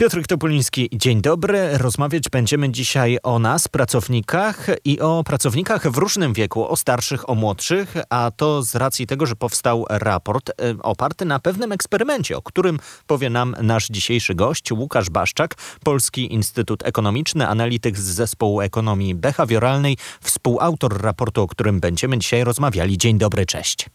Piotr Topuliński, dzień dobry. Rozmawiać będziemy dzisiaj o nas, pracownikach i o pracownikach w różnym wieku, o starszych, o młodszych, a to z racji tego, że powstał raport e, oparty na pewnym eksperymencie, o którym powie nam nasz dzisiejszy gość, Łukasz Baszczak, Polski Instytut Ekonomiczny, analityk z Zespołu Ekonomii Behawioralnej, współautor raportu, o którym będziemy dzisiaj rozmawiali. Dzień dobry, cześć.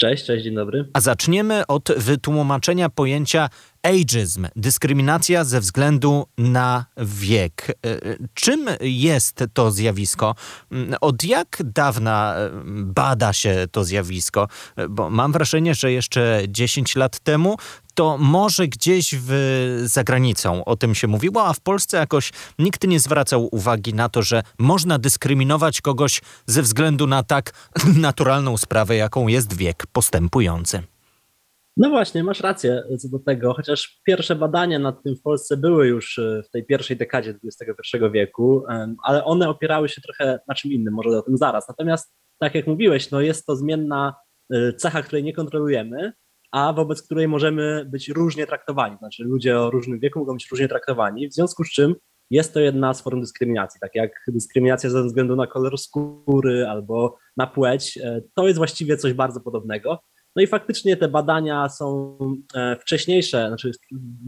Cześć, cześć, dzień dobry. A zaczniemy od wytłumaczenia pojęcia ageism, dyskryminacja ze względu na wiek. E, czym jest to zjawisko? Od jak dawna e, bada się to zjawisko? Bo mam wrażenie, że jeszcze 10 lat temu to może gdzieś w, za granicą o tym się mówiło, a w Polsce jakoś nikt nie zwracał uwagi na to, że można dyskryminować kogoś ze względu na tak naturalną sprawę, jaką jest wiek postępujący. No właśnie, masz rację co do tego, chociaż pierwsze badania nad tym w Polsce były już e, w tej pierwszej dekadzie XXI wieku, ale one opierały się trochę na czym innym, może o tym zaraz. Natomiast, tak jak mówiłeś, no jest to zmienna e, cecha, której nie kontrolujemy, a wobec której możemy być różnie traktowani. Znaczy ludzie o różnym wieku mogą być różnie traktowani, w związku z czym jest to jedna z form dyskryminacji, tak jak dyskryminacja ze względu na kolor skóry albo na płeć. E, to jest właściwie coś bardzo podobnego. No i faktycznie te badania są e, wcześniejsze, znaczy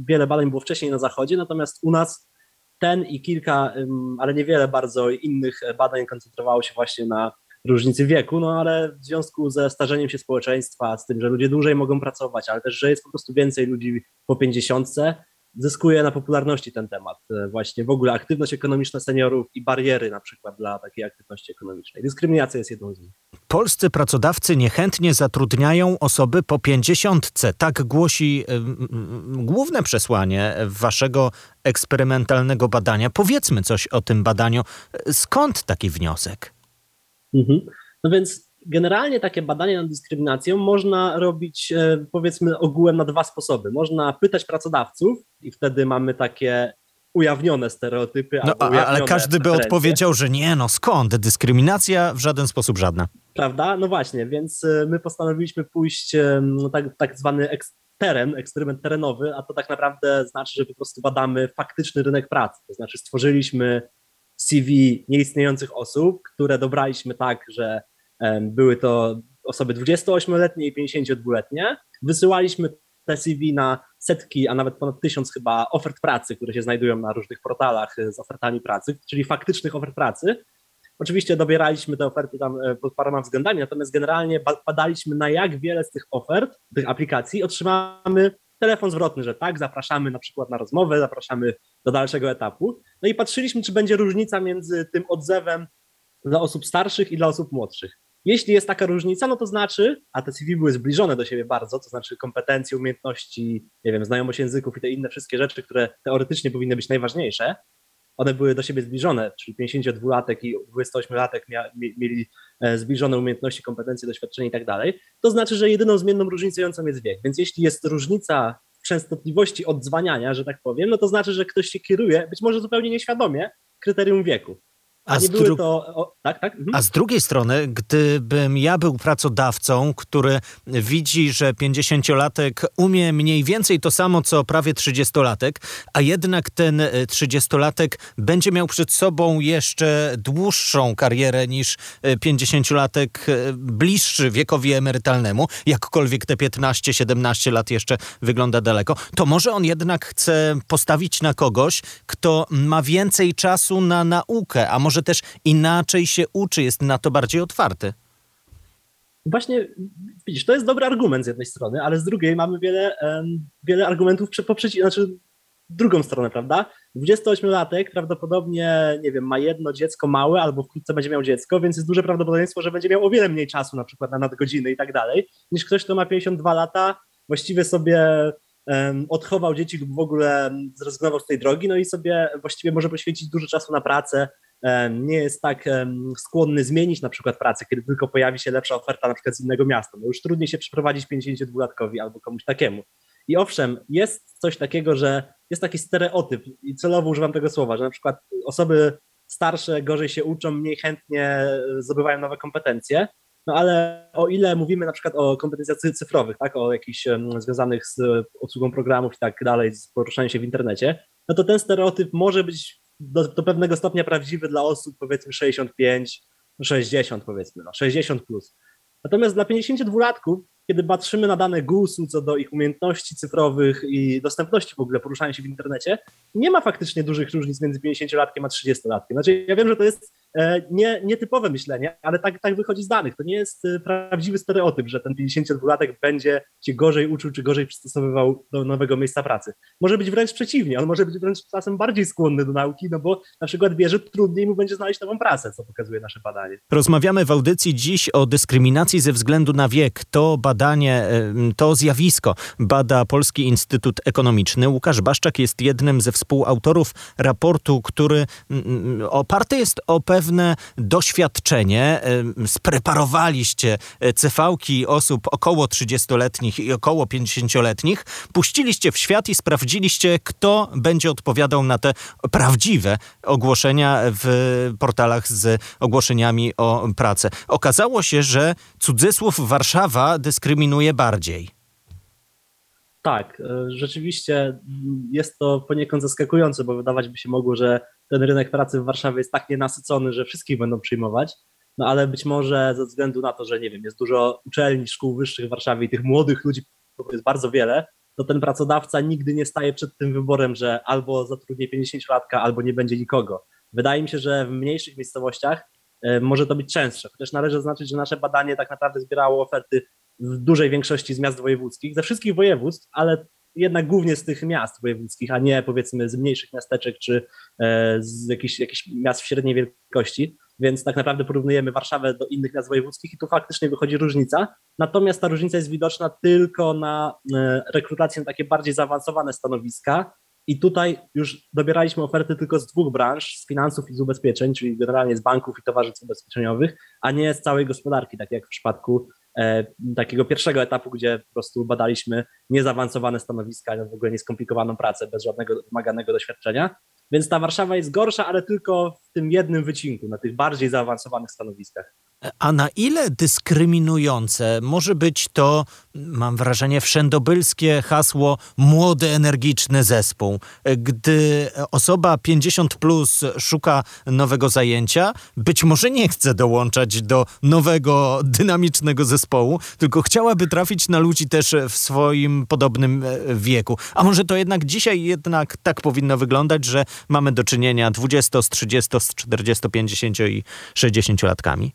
wiele badań było wcześniej na Zachodzie, natomiast u nas ten i kilka, ale niewiele bardzo innych badań koncentrowało się właśnie na różnicy wieku, no ale w związku ze starzeniem się społeczeństwa, z tym, że ludzie dłużej mogą pracować, ale też, że jest po prostu więcej ludzi po pięćdziesiątce, zyskuje na popularności ten temat. E, właśnie w ogóle aktywność ekonomiczna seniorów i bariery na przykład dla takiej aktywności ekonomicznej. Dyskryminacja jest jedną z nich. Polscy pracodawcy niechętnie zatrudniają osoby po pięćdziesiątce. Tak głosi y, y, główne przesłanie waszego eksperymentalnego badania. Powiedzmy coś o tym badaniu. Skąd taki wniosek? Mhm. No więc generalnie takie badania nad dyskryminacją można robić e, powiedzmy ogółem na dwa sposoby. Można pytać pracodawców i wtedy mamy takie ujawnione stereotypy. No, ale każdy by odpowiedział, że nie, no skąd? Dyskryminacja w żaden sposób żadna. Prawda? No właśnie, więc e, my postanowiliśmy pójść no, tak, tak zwany teren, eksperyment terenowy, a to tak naprawdę znaczy, że po prostu badamy faktyczny rynek pracy. To znaczy stworzyliśmy CV nieistniejących osób, które dobraliśmy tak, że były to osoby 28-letnie i 52-letnie. Wysyłaliśmy te CV na setki, a nawet ponad tysiąc chyba ofert pracy, które się znajdują na różnych portalach z ofertami pracy, czyli faktycznych ofert pracy. Oczywiście dobieraliśmy te oferty tam e, pod paroma względami, natomiast generalnie badaliśmy na jak wiele z tych ofert, tych aplikacji otrzymamy telefon zwrotny, że tak, zapraszamy na przykład na rozmowę, zapraszamy do dalszego etapu. No i patrzyliśmy, czy będzie różnica między tym odzewem dla osób starszych i dla osób młodszych. Jeśli jest taka różnica, no to znaczy, a te CV były zbliżone do siebie bardzo, to znaczy kompetencje, umiejętności, nie wiem, znajomość języków i te inne wszystkie rzeczy, które teoretycznie powinny być najważniejsze, one były do siebie zbliżone, czyli 52-latek i 28-latek mieli e, zbliżone umiejętności, kompetencje, doświadczenie i tak dalej, to znaczy, że jedyną zmienną różnicującą jest wiek. Więc jeśli jest różnica w częstotliwości odzwaniania, że tak powiem, no to znaczy, że ktoś się kieruje, być może zupełnie nieświadomie, kryterium wieku. A, nie były to. O, tak, tak? Mhm. A z drugiej strony, gdybym ja był pracodawcą, który widzi, że 50-latek umie mniej więcej to samo, co prawie 30-latek, a jednak ten 30-latek będzie miał przed sobą jeszcze dłuższą karierę niż 50-latek e, bliższy wiekowi emerytalnemu, jakkolwiek te 15-17 lat jeszcze wygląda daleko, to może on jednak chce postawić na kogoś, kto ma więcej czasu na naukę, a może może też inaczej się uczy, jest na to bardziej otwarty. Właśnie, widzisz, to jest dobry argument z jednej strony, ale z drugiej mamy wiele, wiele argumentów poprzeciw, znaczy drugą stronę, prawda? 28-latek prawdopodobnie, nie wiem, ma jedno dziecko małe albo wkrótce będzie miał dziecko, więc jest duże prawdopodobieństwo, że będzie miał o wiele mniej czasu na przykład na nadgodziny i tak dalej, niż ktoś, kto ma 52 lata, właściwie sobie um, odchował dzieci lub w ogóle zrezygnował z tej drogi, no i sobie właściwie może poświęcić dużo czasu na pracę, nie jest tak skłonny zmienić na przykład pracę, kiedy tylko pojawi się lepsza oferta na przykład z innego miasta. No już trudniej się przeprowadzić 52-latkowi albo komuś takiemu. I owszem, jest coś takiego, że jest taki stereotyp i celowo używam tego słowa, że na przykład osoby starsze gorzej się uczą, mniej chętnie zdobywają nowe kompetencje. No ale o ile mówimy na przykład o kompetencjach cyfrowych, tak, o jakichś związanych z obsługą programów i tak dalej, z poruszaniem się w internecie, no to ten stereotyp może być do, do pewnego stopnia prawdziwy dla osób powiedzmy 65, 60 powiedzmy, no 60 plus. Natomiast dla 52-latków, kiedy patrzymy na dane GUS-u co do ich umiejętności cyfrowych i dostępności w ogóle poruszania się w internecie, nie ma faktycznie dużych różnic między 50-latkiem a 30-latkiem. Znaczy, ja wiem, że to jest nie, nietypowe myślenie, ale tak, tak wychodzi z danych. To nie jest e, prawdziwy stereotyp, że ten 52-latek będzie się gorzej uczył czy gorzej przystosowywał do nowego miejsca pracy. Może być wręcz przeciwnie, on może być wręcz czasem bardziej skłonny do nauki, no bo na przykład wie, że trudniej mu będzie znaleźć nową pracę, co pokazuje nasze badanie. Rozmawiamy w audycji dziś o dyskryminacji ze względu na wiek. To badanie, to zjawisko bada Polski Instytut Ekonomiczny. Łukasz Baszczak jest jednym ze współautorów raportu, który oparty jest o pewne pewne doświadczenie. Spreparowaliście e, cefałki osób około 30-letnich i około 50-letnich, puściliście w świat i sprawdziliście, kto będzie odpowiadał na te prawdziwe ogłoszenia w portalach z ogłoszeniami o pracę. Okazało się, że cudzysłów Warszawa dyskryminuje bardziej. Tak, e, rzeczywiście jest to poniekąd zaskakujące, bo wydawać by się mogło, że ten rynek pracy w Warszawie jest tak nienasycony, że wszystkich będą przyjmować. No ale być może ze względu na to, że nie wiem, jest dużo uczelni, szkół wyższych w Warszawie i tych młodych ludzi jest bardzo wiele, to ten pracodawca nigdy nie staje przed tym wyborem, że albo zatrudni 50-latka, albo nie będzie nikogo. Wydaje mi się, że w mniejszych miejscowościach e, może to być częstsze, chociaż należy zaznaczyć, że nasze badanie tak naprawdę zbierało oferty w dużej większości z miast wojewódzkich, ze wszystkich województw, ale jednak głównie z tych miast wojewódzkich, a nie powiedzmy z mniejszych miasteczek czy e, z jakichś, jakichś miast w średniej wielkości. Więc tak naprawdę porównujemy Warszawę do innych miast wojewódzkich i tu faktycznie wychodzi różnica. Natomiast ta różnica jest widoczna tylko na e, rekrutację na takie bardziej zaawansowane stanowiska. I tutaj już dobieraliśmy oferty tylko z dwóch branż, z finansów i z ubezpieczeń, czyli generalnie z banków i towarzystw ubezpieczeniowych, a nie z całej gospodarki, tak jak w przypadku takiego pierwszego etapu, gdzie po prostu badaliśmy niezaawansowane stanowiska, w ogóle nieskomplikowaną pracę bez żadnego wymaganego doświadczenia. Więc ta Warszawa jest gorsza, ale tylko w tym jednym wycinku, na tych bardziej zaawansowanych stanowiskach. A na ile dyskryminujące może być to, mam wrażenie, wszędobylskie hasło młody, energiczny zespół? Gdy osoba 50 plus szuka nowego zajęcia, być może nie chce dołączać do nowego, dynamicznego zespołu, tylko chciałaby trafić na ludzi też w swoim podobnym e, wieku. A może to jednak dzisiaj jednak tak powinno wyglądać, że mamy do czynienia 20, z 30, z 40, 50 i 60 latkami?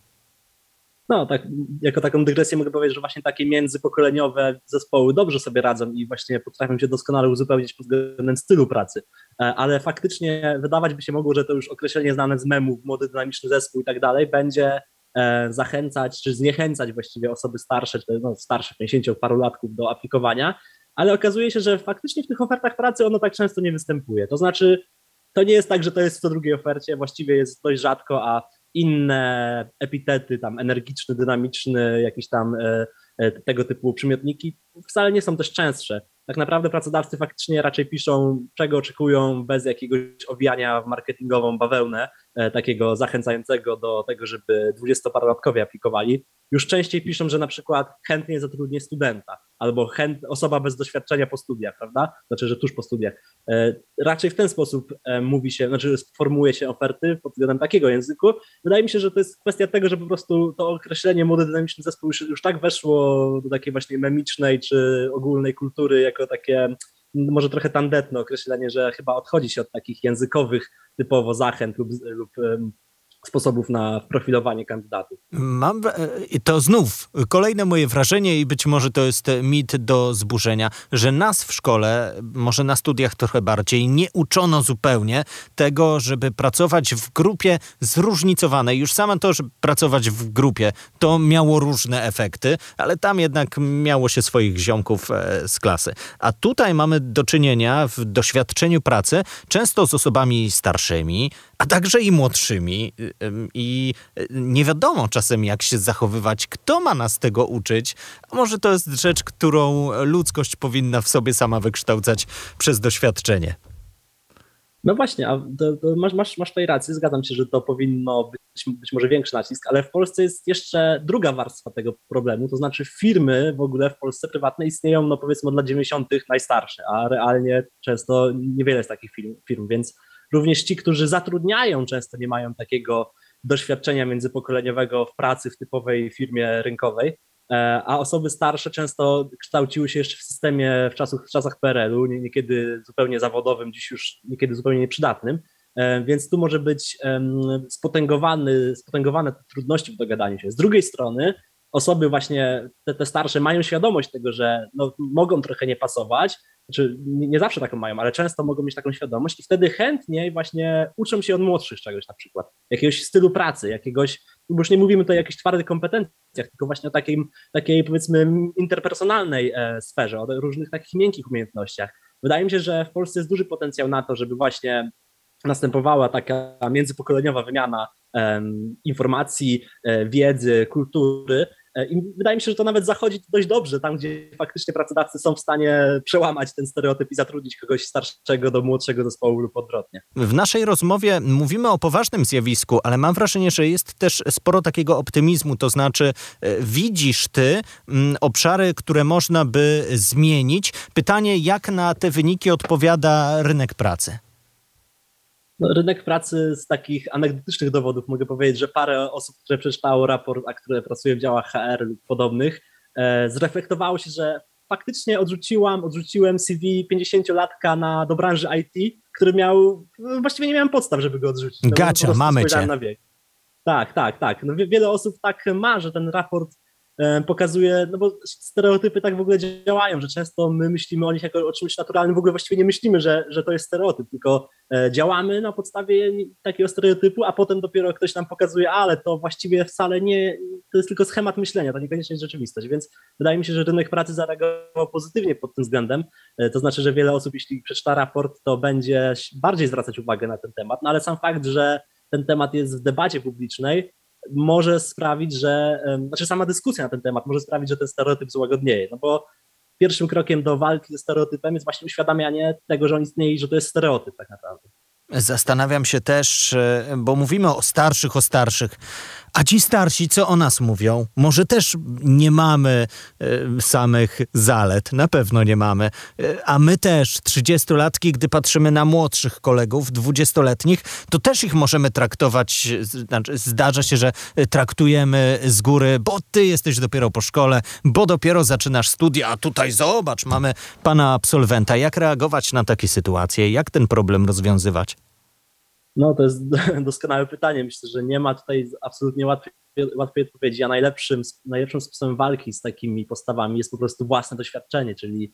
No, tak, jako taką dygresję mogę powiedzieć, że właśnie takie międzypokoleniowe zespoły dobrze sobie radzą i właśnie potrafią się doskonale uzupełnić pod względem stylu pracy. E, ale faktycznie wydawać by się mogło, że to już określenie znane z memów, młody, dynamiczny zespół i tak dalej, będzie e, zachęcać czy zniechęcać właściwie osoby starsze, czy no, starsze 50 paru latków do aplikowania, ale okazuje się, że faktycznie w tych ofertach pracy ono tak często nie występuje. To znaczy, to nie jest tak, że to jest w co drugiej ofercie, właściwie jest dość rzadko, a inne epitety, tam energiczny, dynamiczny, jakieś tam e, e, tego typu przymiotniki wcale nie są też częstsze. Tak naprawdę pracodawcy faktycznie raczej piszą, czego oczekują, bez jakiegoś owijania w marketingową bawełnę, takiego zachęcającego do tego, żeby dwudziestoparolatkowie aplikowali. Już częściej piszą, że na przykład chętnie zatrudnię studenta albo chęt, osoba bez doświadczenia po studiach, prawda? Znaczy, że tuż po studiach. E, raczej w ten sposób e, mówi się, znaczy formułuje się oferty pod względem takiego języku. Wydaje mi się, że to jest kwestia tego, że po prostu to określenie młody dynamiczny zespół już, już tak weszło do takiej właśnie memicznej czy ogólnej kultury jako takie może trochę tandetne określenie, że chyba odchodzi się od takich językowych typowo zachęt lub, lub sposobów na profilowanie kandydatów. Mam to znów kolejne moje wrażenie i być może to jest mit do zburzenia, że nas w szkole, może na studiach trochę bardziej, nie uczono zupełnie tego, żeby pracować w grupie zróżnicowanej. Już samo to, że pracować w grupie, to miało różne efekty, ale tam jednak miało się swoich ziomków e, z klasy. A tutaj mamy do czynienia w doświadczeniu pracy często z osobami starszymi, a także i młodszymi. I e, nie wiadomo czasem, jak się zachowywać, kto ma nas tego uczyć. A może to jest rzecz, którą ludzkość powinna w sobie sama wykształcać przez doświadczenie. No właśnie, a to, to masz, masz, masz tutaj rację, zgadzam się, że to powinno być, być może większy nacisk, ale w Polsce jest jeszcze druga warstwa tego problemu, to znaczy firmy w ogóle w Polsce prywatne istnieją, no powiedzmy od lat 90. najstarsze, a realnie często niewiele jest takich firm, firm, więc również ci, którzy zatrudniają, często nie mają takiego doświadczenia międzypokoleniowego w pracy w typowej firmie rynkowej, E, a osoby starsze często kształciły się jeszcze w systemie w, czasach, w czasach PRL-u, niekiedy zupełnie zawodowym, dziś już niekiedy zupełnie nieprzydatnym, e, więc tu może być spotęgowany, spotęgowane trudności w dogadaniu się. Z drugiej strony osoby właśnie, te, te starsze mają świadomość tego, że no, mogą trochę nie pasować, znaczy nie, zawsze taką mają, ale często mogą mieć taką świadomość i wtedy chętniej właśnie uczą się od młodszych czegoś na przykład, jakiegoś stylu pracy, jakiegoś, bo już nie mówimy tutaj o jakichś twardych kompetencjach, tylko właśnie o takim, takiej powiedzmy interpersonalnej e, sferze, o różnych takich miękkich umiejętnościach. Wydaje mi się, że w Polsce jest duży potencjał na to, żeby właśnie następowała taka międzypokoleniowa wymiana informacji, e, wiedzy, kultury, I wydaje mi się, że to nawet zachodzi dość dobrze, tam gdzie faktycznie pracodawcy są w stanie przełamać ten stereotyp i zatrudnić kogoś starszego do młodszego zespołu lub odwrotnie. W naszej rozmowie mówimy o poważnym zjawisku, ale mam wrażenie, że jest też sporo takiego optymizmu, to znaczy e, widzisz ty m, obszary, które można by zmienić. Pytanie, jak na te wyniki odpowiada rynek pracy? No, rynek pracy z takich anegdotycznych dowodów mogę powiedzieć, że parę osób, które przeczytało raport, a które pracuje w działach HR lub podobnych, e, zreflektowało się, że faktycznie odrzuciłam, odrzuciłem CV 50-latka na, do branży IT, który miał, no, właściwie nie miałem podstaw, żeby go odrzucić. No, Gacia, mamy cię. Tak, tak, tak. No, wiele osób tak ma, że ten raport pokazuje, no bo stereotypy tak w ogóle działają, że często my myślimy o nich jako o czymś naturalnym, w ogóle właściwie nie myślimy, że, że to jest stereotyp, tylko e, działamy na podstawie takiego stereotypu, a potem dopiero ktoś nam pokazuje, ale to właściwie wcale nie, to jest tylko schemat myślenia, to niekoniecznie jest rzeczywistość, więc wydaje mi się, że rynek pracy zareagował pozytywnie pod tym względem, e, to znaczy, że wiele osób, jeśli przeczyta raport, to będzie bardziej zwracać uwagę na ten temat, no ale sam fakt, że ten temat jest w debacie publicznej, może sprawić, że, znaczy sama dyskusja na ten temat może sprawić, że ten stereotyp złagodnieje, no bo pierwszym krokiem do walki ze stereotypem jest właśnie uświadamianie tego, że on istnieje i że to jest stereotyp tak naprawdę. Zastanawiam się też, e, bo mówimy o starszych, o starszych, a ci starsi co o nas mówią? Może też nie mamy e, samych zalet, na pewno nie mamy, e, a my też, trzydziestolatki, gdy patrzymy na młodszych kolegów, dwudziestoletnich, to też ich możemy traktować, znaczy zdarza się, że traktujemy z góry, bo ty jesteś dopiero po szkole, bo dopiero zaczynasz studia, a tutaj zobacz, mamy pana absolwenta. Jak reagować na takie sytuacje? Jak ten problem rozwiązywać? No, to jest doskonałe pytanie. Myślę, że nie ma tutaj absolutnie łatwej, łatwej odpowiedzi, a najlepszym, najlepszym sposobem walki z takimi postawami jest po prostu własne doświadczenie, czyli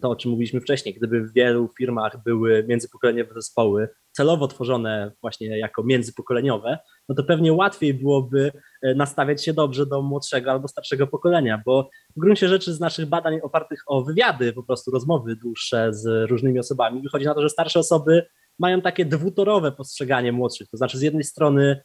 to, o czym mówiliśmy wcześniej. Gdyby w wielu firmach były międzypokoleniowe zespoły, celowo tworzone właśnie jako międzypokoleniowe, no to pewnie łatwiej byłoby e, nastawiać się dobrze do młodszego albo starszego pokolenia, bo w gruncie rzeczy z naszych badań opartych o wywiady, po prostu rozmowy dłuższe z różnymi osobami, wychodzi na to, że starsze osoby mają takie dwutorowe postrzeganie młodszych. To znaczy, z jednej strony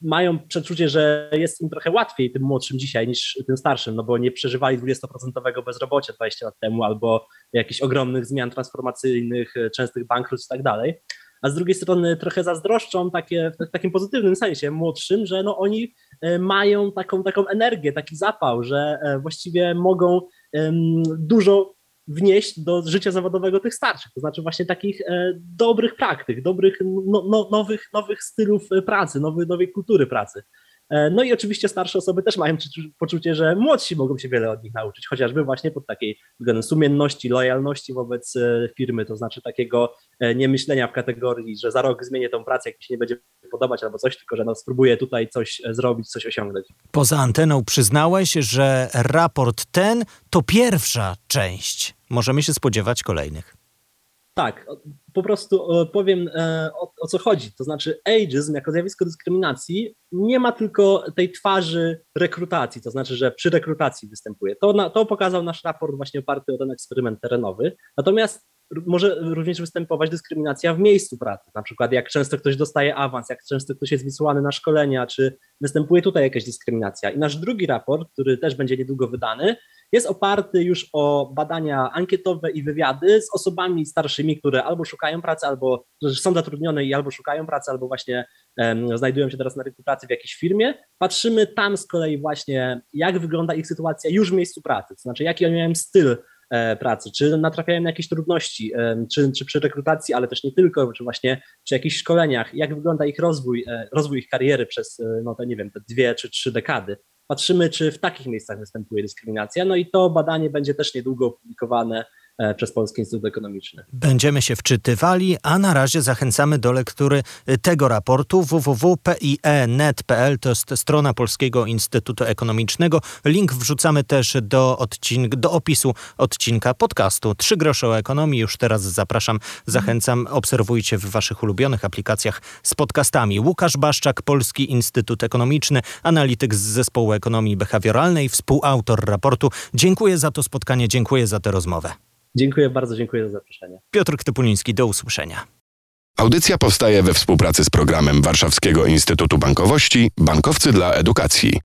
mają przeczucie, że jest im trochę łatwiej tym młodszym dzisiaj niż tym starszym, no bo nie przeżywali 20% bezrobocia 20 lat temu albo jakichś ogromnych zmian transformacyjnych, częstych bankructw i tak dalej. A z drugiej strony trochę zazdroszczą takie, w takim pozytywnym sensie młodszym, że no oni e, mają taką, taką energię, taki zapał, że e, właściwie mogą dużo wnieść do życia zawodowego tych starszych, to znaczy właśnie takich e, dobrych praktyk, dobrych, no, no, nowych, nowych stylów e, pracy, nowy, nowej kultury pracy. E, no i oczywiście starsze osoby też mają poczucie, że młodsi mogą się wiele od nich nauczyć, chociażby właśnie pod takiej względem sumienności, lojalności wobec firmy, to znaczy takiego niemyślenia w kategorii, że za rok zmienię tą pracę, jak mi się nie będzie podobać albo coś, tylko że no, spróbuję tutaj coś zrobić, coś osiągnąć. Poza anteną przyznałeś, że raport ten to pierwsza część możemy się spodziewać kolejnych. Tak, po prostu e, powiem e, o, o, co chodzi. To znaczy, ageism jako zjawisko dyskryminacji nie ma tylko tej twarzy rekrutacji, to znaczy, że przy rekrutacji występuje. To, na, to pokazał nasz raport właśnie oparty o ten eksperyment terenowy. Natomiast może również występować dyskryminacja w miejscu pracy, na przykład jak często ktoś dostaje awans, jak często ktoś jest wysłany na szkolenia, czy występuje tutaj jakaś dyskryminacja. I nasz drugi raport, który też będzie niedługo wydany, jest oparty już o badania ankietowe i wywiady z osobami starszymi, które albo szukają pracy, albo są zatrudnione i albo szukają pracy, albo właśnie um, znajdują się teraz na rynku pracy w jakiejś firmie. Patrzymy tam z kolei właśnie, jak wygląda ich sytuacja już w miejscu pracy, to znaczy jaki oni mają styl E, pracy, czy natrafiają na jakieś trudności, e, czy, czy przy rekrutacji, ale też nie tylko, czy właśnie przy jakichś szkoleniach, jak wygląda ich rozwój, e, rozwój ich kariery przez, no to nie wiem, te dwie czy trzy dekady. Patrzymy, czy w takich miejscach występuje dyskryminacja, no i to badanie będzie też niedługo opublikowane przez Polski Instytut Ekonomiczny. Będziemy się wczytywali, a na razie zachęcamy do lektury tego raportu www.pie.net.pl to jest strona Polskiego Instytutu Ekonomicznego. Link wrzucamy też do, odcink, do opisu odcinka podcastu. Trzy grosze o ekonomii. Już teraz zapraszam, zachęcam. Obserwujcie w waszych ulubionych aplikacjach z podcastami. Łukasz Baszczak, Polski Instytut Ekonomiczny, analityk z Zespołu Ekonomii Behawioralnej, współautor raportu. Dziękuję za to spotkanie, dziękuję za tę rozmowę. Dziękuję bardzo, dziękuję za zaproszenie. Piotr Ktypuliński, do usłyszenia. Audycja powstaje we współpracy z programem Warszawskiego Instytutu Bankowości Bankowcy dla Edukacji.